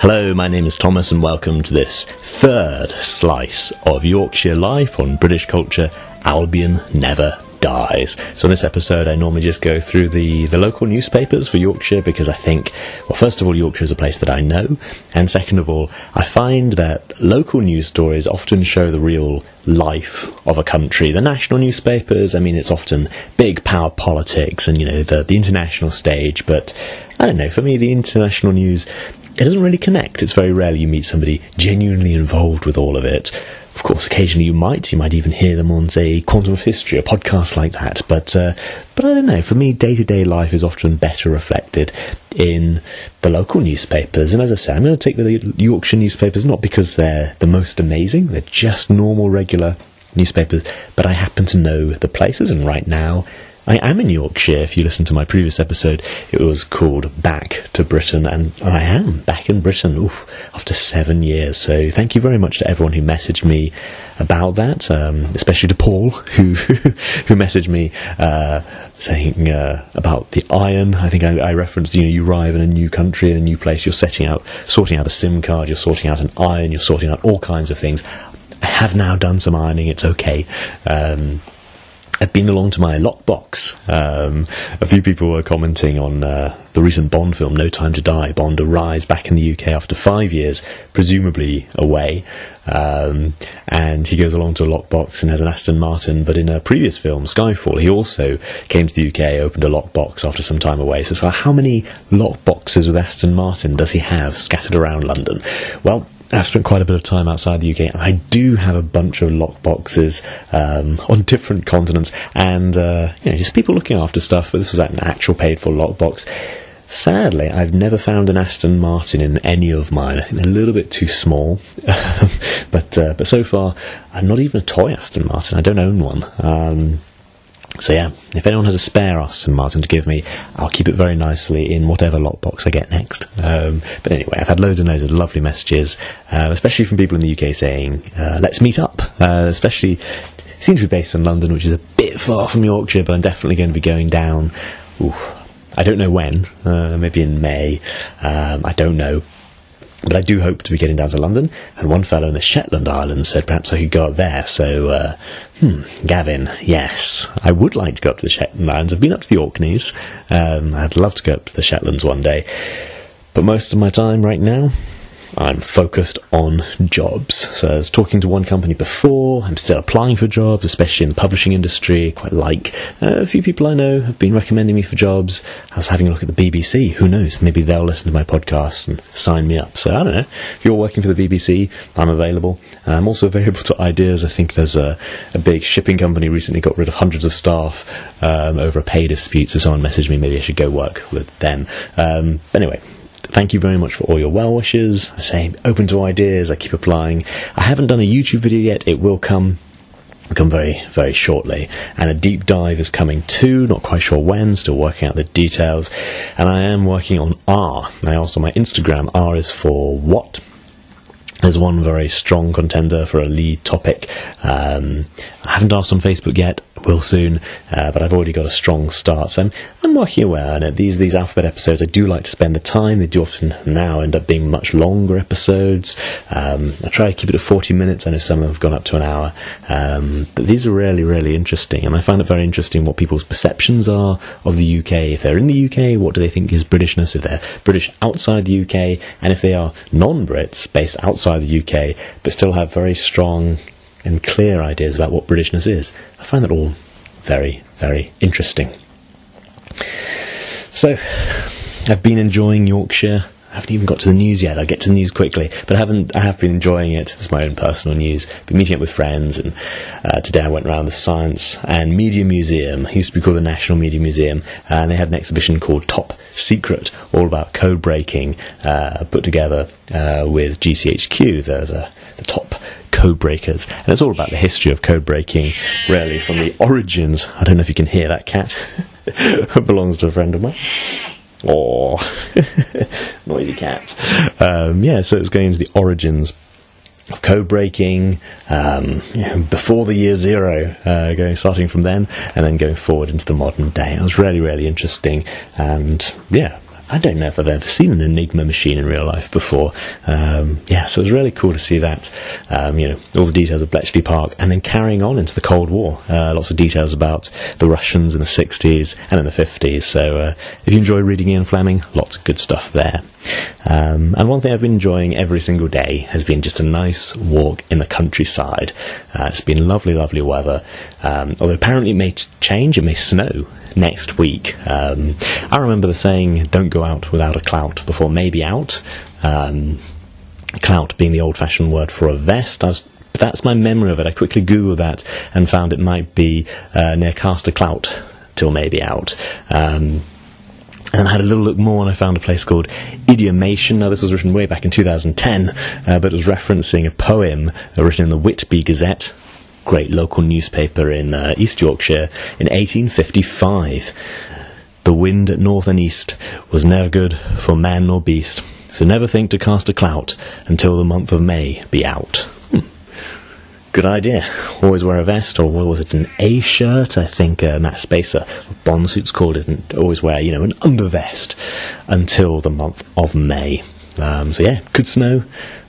Hello, my name is Thomas, and welcome to this third slice of Yorkshire life on British culture. Albion never dies. So in this episode, I normally just go through the, the local newspapers for Yorkshire because I think, well, first of all, Yorkshire is a place that I know, and second of all, I find that local news stories often show the real life of a country. The national newspapers, I mean, it's often big power politics and, you know, the, the international stage, but I don't know, for me, the international news it doesn't really connect. It's very rare you meet somebody genuinely involved with all of it. Of course, occasionally you might. You might even hear them on, say, Quantum of History, a podcast like that. But, uh, but I don't know. For me, day to day life is often better reflected in the local newspapers. And as I say, I'm going to take the Yorkshire newspapers not because they're the most amazing. They're just normal, regular newspapers. But I happen to know the places, and right now I am in Yorkshire. If you listen to my previous episode, it was called Back to Britain, and I am back in Britain oof, after seven years. So thank you very much to everyone who messaged me about that, um, especially to Paul who who messaged me. Uh, saying uh, about the iron. I think I, I, referenced, you know, you arrive in a new country, in a new place, you're setting out, sorting out a SIM card, you're sorting out an iron, you're sorting out all kinds of things. I have now done some ironing, it's okay. Um, I've been along to my lockbox. Um, a few people were commenting on uh, the recent Bond film, No Time to Die. Bond arrives back in the UK after five years, presumably away. Um, and he goes along to a lockbox and has an Aston Martin. But in a previous film, Skyfall, he also came to the UK, opened a lockbox after some time away. So, so how many lockboxes with Aston Martin does he have scattered around London? Well, I've spent quite a bit of time outside the UK, and I do have a bunch of lockboxes um, on different continents, and uh, you know, just people looking after stuff. But this was like an actual paid-for lockbox. Sadly, I've never found an Aston Martin in any of mine. I think they're a little bit too small, but uh, but so far, I'm not even a toy Aston Martin. I don't own one. Um, so yeah, if anyone has a spare Aston Martin to give me, I'll keep it very nicely in whatever lockbox I get next. Um, but anyway, I've had loads and loads of lovely messages, uh, especially from people in the UK saying, uh, "Let's meet up." Uh, especially, seems to be based in London, which is a bit far from Yorkshire, but I'm definitely going to be going down. Ooh, I don't know when. Uh, maybe in May. Um, I don't know. But I do hope to be getting down to London. And one fellow in the Shetland Islands said perhaps I could go up there. So, uh, hmm, Gavin, yes, I would like to go up to the Shetland Islands. I've been up to the Orkneys. Um, I'd love to go up to the Shetlands one day. But most of my time right now I'm focused on jobs. So I was talking to one company before. I'm still applying for jobs, especially in the publishing industry. Quite like uh, a few people I know have been recommending me for jobs. I was having a look at the BBC. Who knows? Maybe they'll listen to my podcast and sign me up. So I don't know. If you're working for the BBC, I'm available. I'm also available to ideas. I think there's a, a big shipping company recently got rid of hundreds of staff um, over a pay dispute. So someone messaged me. Maybe I should go work with them. Um, anyway, Thank you very much for all your well wishes. I say open to ideas. I keep applying. I haven't done a YouTube video yet. It will come come very, very shortly. And a deep dive is coming too, not quite sure when, still working out the details. And I am working on R. I also, my Instagram, R is for what? There's one very strong contender for a lead topic. Um, I haven't asked on Facebook yet will soon, uh, but I've already got a strong start. So I'm, I'm working away on it. These these alphabet episodes, I do like to spend the time. They do often now end up being much longer episodes. Um, I try to keep it at 40 minutes. I know some of them have gone up to an hour, um, but these are really really interesting, and I find it very interesting what people's perceptions are of the UK. If they're in the UK, what do they think is Britishness? If they're British outside the UK, and if they are non-Brits based outside the UK, but still have very strong and clear ideas about what Britishness is. I find that all very, very interesting. So, I've been enjoying Yorkshire. I haven't even got to the news yet. I'll get to the news quickly, but I haven't. I have been enjoying it. It's my own personal news. Been meeting up with friends, and uh, today I went around the Science and Media Museum. It used to be called the National Media Museum, and they had an exhibition called Top Secret, all about code breaking, uh, put together uh, with GCHQ, the, the, the top code breakers. And it's all about the history of code breaking, really, from the origins. I don't know if you can hear that cat. it belongs to a friend of mine. Oh, noisy cat. Um, yeah, so it's going into the origins of code breaking um, before the year zero, uh, going starting from then and then going forward into the modern day. It was really, really interesting, and yeah, I don't know if I've ever seen an Enigma machine in real life before. Um, yeah, so it was really cool to see that. Um, you know, all the details of Bletchley Park, and then carrying on into the Cold War. Uh, lots of details about the Russians in the 60s and in the 50s. So uh, if you enjoy reading Ian Fleming, lots of good stuff there. Um, and one thing I've been enjoying every single day has been just a nice walk in the countryside. Uh, it's been lovely, lovely weather. Um, although apparently it may change, it may snow next week. Um, I remember the saying, don't go out without a clout before maybe out. Um, clout being the old fashioned word for a vest. Was, that's my memory of it. I quickly Googled that and found it might be uh, near Caster Clout till maybe out. Um, and I had a little look more and I found a place called Idiomation. Now, this was written way back in 2010, uh, but it was referencing a poem uh, written in the Whitby Gazette, great local newspaper in uh, East Yorkshire, in 1855. The wind at north and east was never good for man nor beast, so never think to cast a clout until the month of May be out. Hmm. Good idea. Always wear a vest, or what was it, an A shirt? I think uh, Matt Spaiser, Bond Suits called it, and always wear, you know, an undervest until the month of May. Um, so yeah, could snow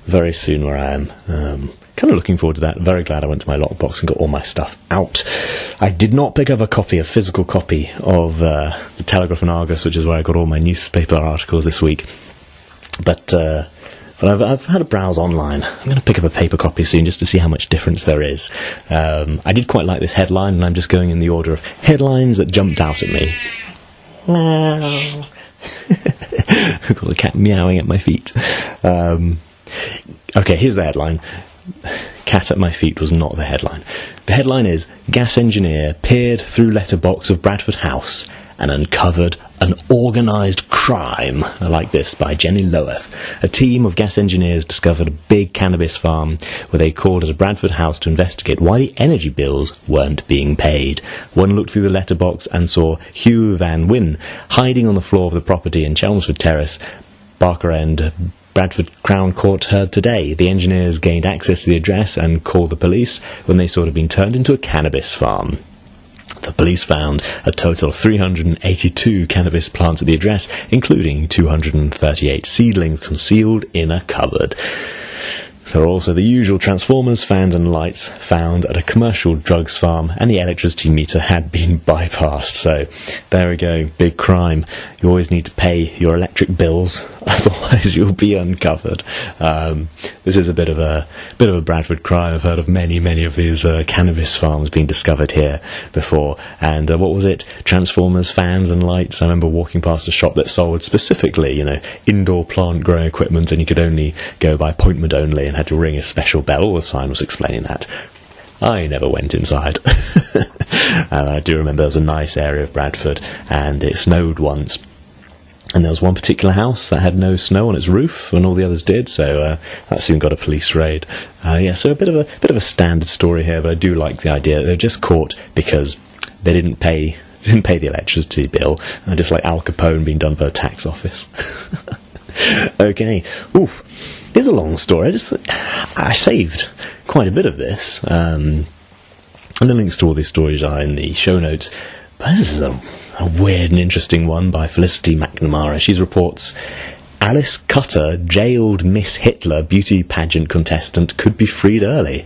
very soon where I am. Um, kind of looking forward to that. Very glad I went to my lockbox and got all my stuff out. I did not pick up a copy, a physical copy of uh, the Telegraph and Argus, which is where I got all my newspaper articles this week. But uh, but I've, I've, had a browse online. I'm going to pick up a paper copy soon just to see how much difference there is. Um, I did quite like this headline, and I'm just going in the order of headlines that jumped out at me. I've got the cat meowing at my feet. Um, okay, here's the headline. Cat at My Feet was not the headline. The headline is Gas Engineer Peered Through Letterbox of Bradford House and Uncovered an Organised Crime. I like this by Jenny Loweth. A team of gas engineers discovered a big cannabis farm where they called at a Bradford house to investigate why the energy bills weren't being paid. One looked through the letterbox and saw Hugh Van Wyn hiding on the floor of the property in Chelmsford Terrace, Barker End, Bradford Crown Court heard today. The engineers gained access to the address and called the police when they saw it had been turned into a cannabis farm. The police found a total of 382 cannabis plants at the address, including 238 seedlings concealed in a cupboard. There are also the usual transformers, fans, and lights found at a commercial drugs farm, and the electricity meter had been bypassed. So, there we go, big crime. You always need to pay your electric bills, otherwise you'll be uncovered. Um, this is a bit of a bit of a Bradford crime. I've heard of many, many of these uh, cannabis farms being discovered here before. And uh, what was it? Transformers, fans, and lights. I remember walking past a shop that sold specifically, you know, indoor plant growing equipment, and you could only go by appointment only and had to ring a special bell. The sign was explaining that. I never went inside. and I do remember there was a nice area of Bradford, and it snowed once. And there was one particular house that had no snow on its roof, and all the others did. So uh, that soon got a police raid. Uh, yeah, so a bit of a bit of a standard story here, but I do like the idea they're just caught because they didn't pay didn't pay the electricity bill, and just like Al Capone being done for the tax office. okay, oof. It's a long story. I just I saved quite a bit of this, um, and the links to all these stories are in the show notes. But this is a, a weird and interesting one by Felicity McNamara. She reports Alice Cutter, jailed Miss Hitler beauty pageant contestant, could be freed early.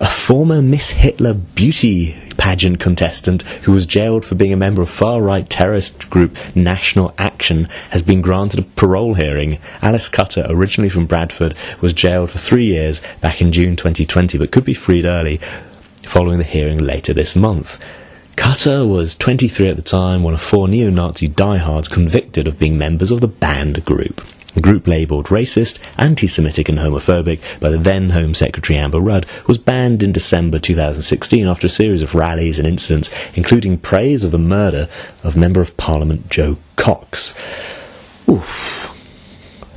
A former Miss Hitler beauty pageant contestant who was jailed for being a member of far right terrorist group National Action has been granted a parole hearing. Alice Cutter, originally from Bradford, was jailed for three years back in June 2020 but could be freed early following the hearing later this month. Cutter was 23 at the time, one of four neo Nazi diehards convicted of being members of the banned group. A group labelled racist, anti Semitic, and homophobic by the then Home Secretary Amber Rudd was banned in December 2016 after a series of rallies and incidents, including praise of the murder of Member of Parliament Jo Cox. Oof.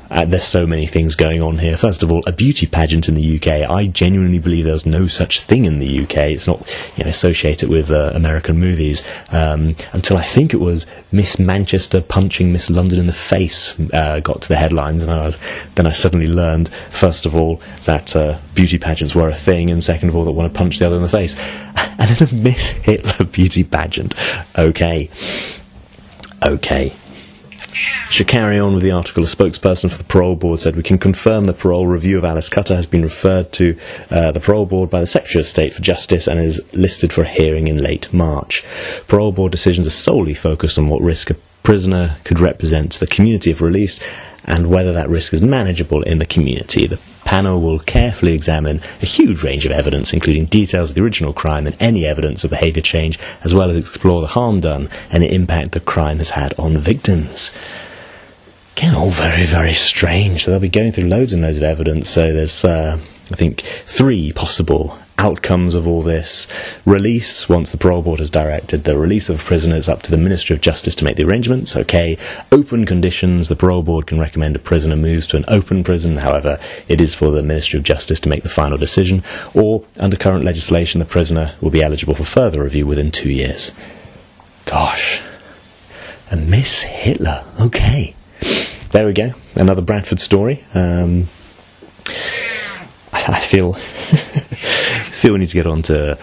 Uh, there's so many things going on here. First of all, a beauty pageant in the UK. I genuinely believe there's no such thing in the UK. It's not you know, associated with uh, American movies um, until I think it was Miss Manchester punching Miss London in the face uh, got to the headlines, and I, then I suddenly learned, first of all, that uh, beauty pageants were a thing, and second of all, that one to punch the other in the face. And then a Miss Hitler beauty pageant. Okay. Okay. Should carry on with the article. A spokesperson for the parole board said, We can confirm the parole review of Alice Cutter has been referred to uh, the parole board by the Secretary of State for Justice and is listed for a hearing in late March. Parole board decisions are solely focused on what risk a prisoner could represent to the community if released and whether that risk is manageable in the community. The panel will carefully examine a huge range of evidence, including details of the original crime and any evidence of behaviour change, as well as explore the harm done and the impact the crime has had on victims. Again, all very, very strange. So they'll be going through loads and loads of evidence. So there's, uh, I think, three possible outcomes of all this. Release, once the parole board has directed the release of prisoners up to the Ministry of Justice to make the arrangements, okay. Open conditions, the parole board can recommend a prisoner moves to an open prison, however, it is for the Ministry of Justice to make the final decision, or, under current legislation, the prisoner will be eligible for further review within two years. Gosh. and Miss Hitler, okay. There we go, another Bradford story. Um, I feel feel we need to get on to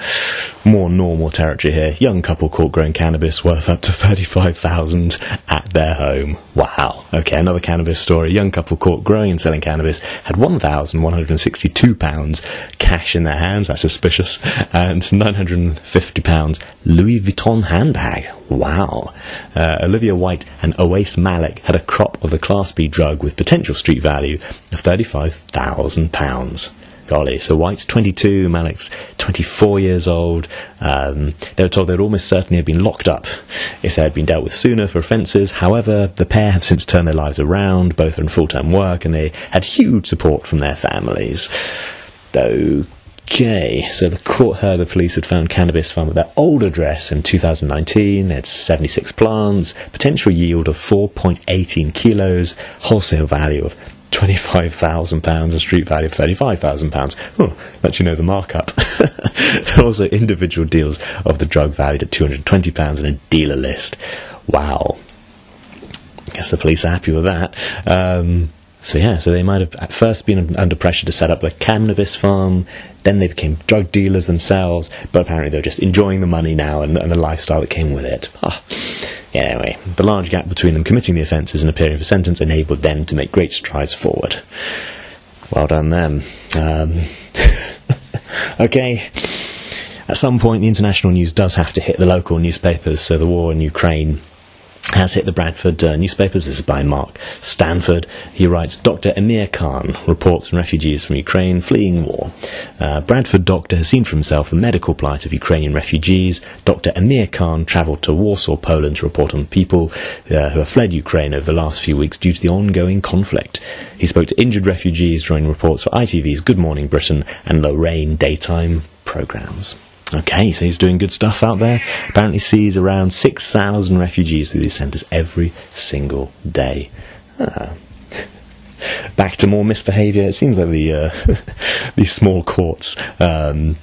more normal territory here. Young couple caught growing cannabis worth up to 35000 at their home. Wow. Okay, another cannabis story. Young couple caught growing and selling cannabis had £1,162 cash in their hands. That's suspicious. And £950 Louis Vuitton handbag. Wow. Uh, Olivia White and Oase Malik had a crop of the Class B drug with potential street value of £35,000 golly. So White's 22, Malik's 24 years old. Um, they were told they'd almost certainly have been locked up if they had been dealt with sooner for offences. However, the pair have since turned their lives around, both are in full time work, and they had huge support from their families. Though, Okay, so the court heard the police had found cannabis found at their old address in 2019. They had 76 plants, potential yield of 4.18 kilos, wholesale value of £25,000, a street value of £35,000. Oh, lets you know the markup. also, individual deals of the drug valued at £220 and a dealer list. Wow. I guess the police are happy with that. Um, so yeah, so they might have at first been under pressure to set up the cannabis farm, then they became drug dealers themselves, but apparently they're just enjoying the money now and, and the lifestyle that came with it. Anyway, the large gap between them committing the offences and appearing for sentence enabled them to make great strides forward. Well done, them. Um, okay. At some point, the international news does have to hit the local newspapers, so the war in Ukraine has hit the Bradford uh, newspapers. This is by Mark Stanford. He writes Dr. Amir Khan reports on refugees from Ukraine fleeing war. Uh, Bradford doctor has seen for himself the medical plight of Ukrainian refugees. Dr. Amir Khan travelled to Warsaw, Poland to report on people uh, who have fled Ukraine over the last few weeks due to the ongoing conflict. He spoke to injured refugees during reports for ITV's Good Morning Britain and Lorraine daytime programmes. Okay, so he's doing good stuff out there. Apparently sees around 6,000 refugees through these centres every single day. Ah. Back to more misbehaviour. It seems like the uh, these small courts um,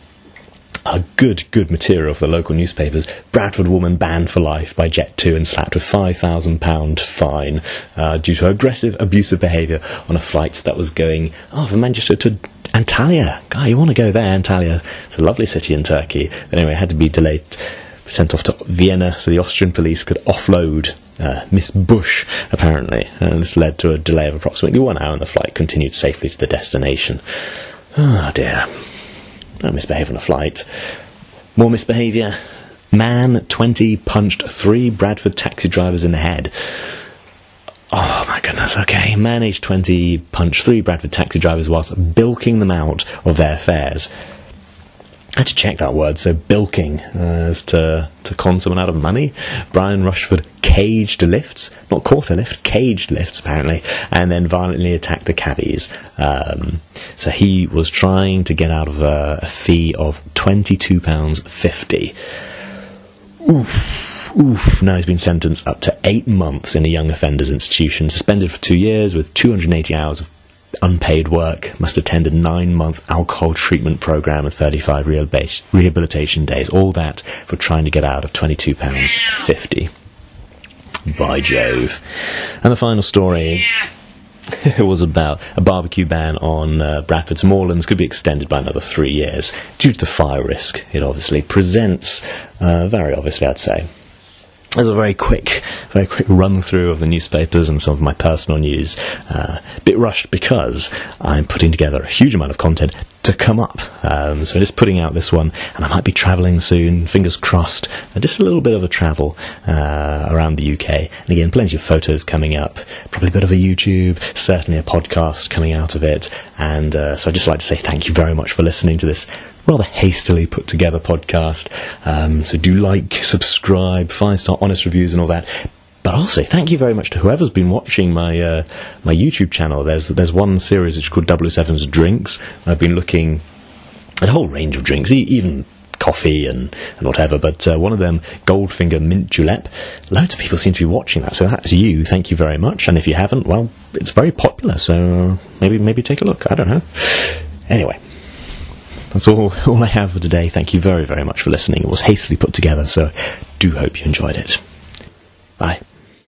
are good, good material for the local newspapers. Bradford woman banned for life by Jet2 and slapped with £5,000 fine uh, due to aggressive, abusive behaviour on a flight that was going oh, from Manchester to Antalya. Guy, you want to go there, Antalya. It's a lovely city in Turkey. Anyway, it had to be delayed, sent off to Vienna so the Austrian police could offload uh, Miss Bush, apparently. And this led to a delay of approximately one hour and the flight continued safely to the destination. Oh dear. Don't misbehave on a flight. More misbehaviour. Man 20 punched three Bradford taxi drivers in the head. Oh my goodness, okay. Man aged 20 punched three Bradford taxi drivers whilst bilking them out of their fares. I had to check that word, so bilking, uh, as to, to con someone out of money. Brian Rushford caged lifts, not caught a lift, caged lifts apparently, and then violently attacked the cabbies. Um, so he was trying to get out of a, a fee of £22.50. Oof oof, now he's been sentenced up to eight months in a young offenders institution, suspended for two years with 280 hours of unpaid work, must attend a nine month alcohol treatment program and 35 rehabilitation days. All that for trying to get out of £22.50. By Jove. And the final story. it was about a barbecue ban on uh, Bradford's moorlands could be extended by another three years due to the fire risk it obviously presents. Uh, very obviously, I'd say. There's a very quick, very quick run through of the newspapers and some of my personal news. Uh, a bit rushed because I'm putting together a huge amount of content to come up. Um, so just putting out this one, and I might be travelling soon. Fingers crossed. Uh, just a little bit of a travel uh, around the UK, and again, plenty of photos coming up. Probably a bit of a YouTube, certainly a podcast coming out of it. And uh, so I'd just like to say thank you very much for listening to this rather hastily put together podcast. Um, so do like, subscribe, five star honest reviews, and all that. But also, thank you very much to whoever's been watching my uh, my YouTube channel. There's there's one series which is called 007's Drinks. I've been looking at a whole range of drinks, e- even coffee and, and whatever. But uh, one of them, Goldfinger Mint Julep. Loads of people seem to be watching that. So that's you. Thank you very much. And if you haven't, well, it's very popular. So maybe maybe take a look. I don't know. Anyway. That's all, all I have for today. Thank you very, very much for listening. It was hastily put together, so do hope you enjoyed it. Bye.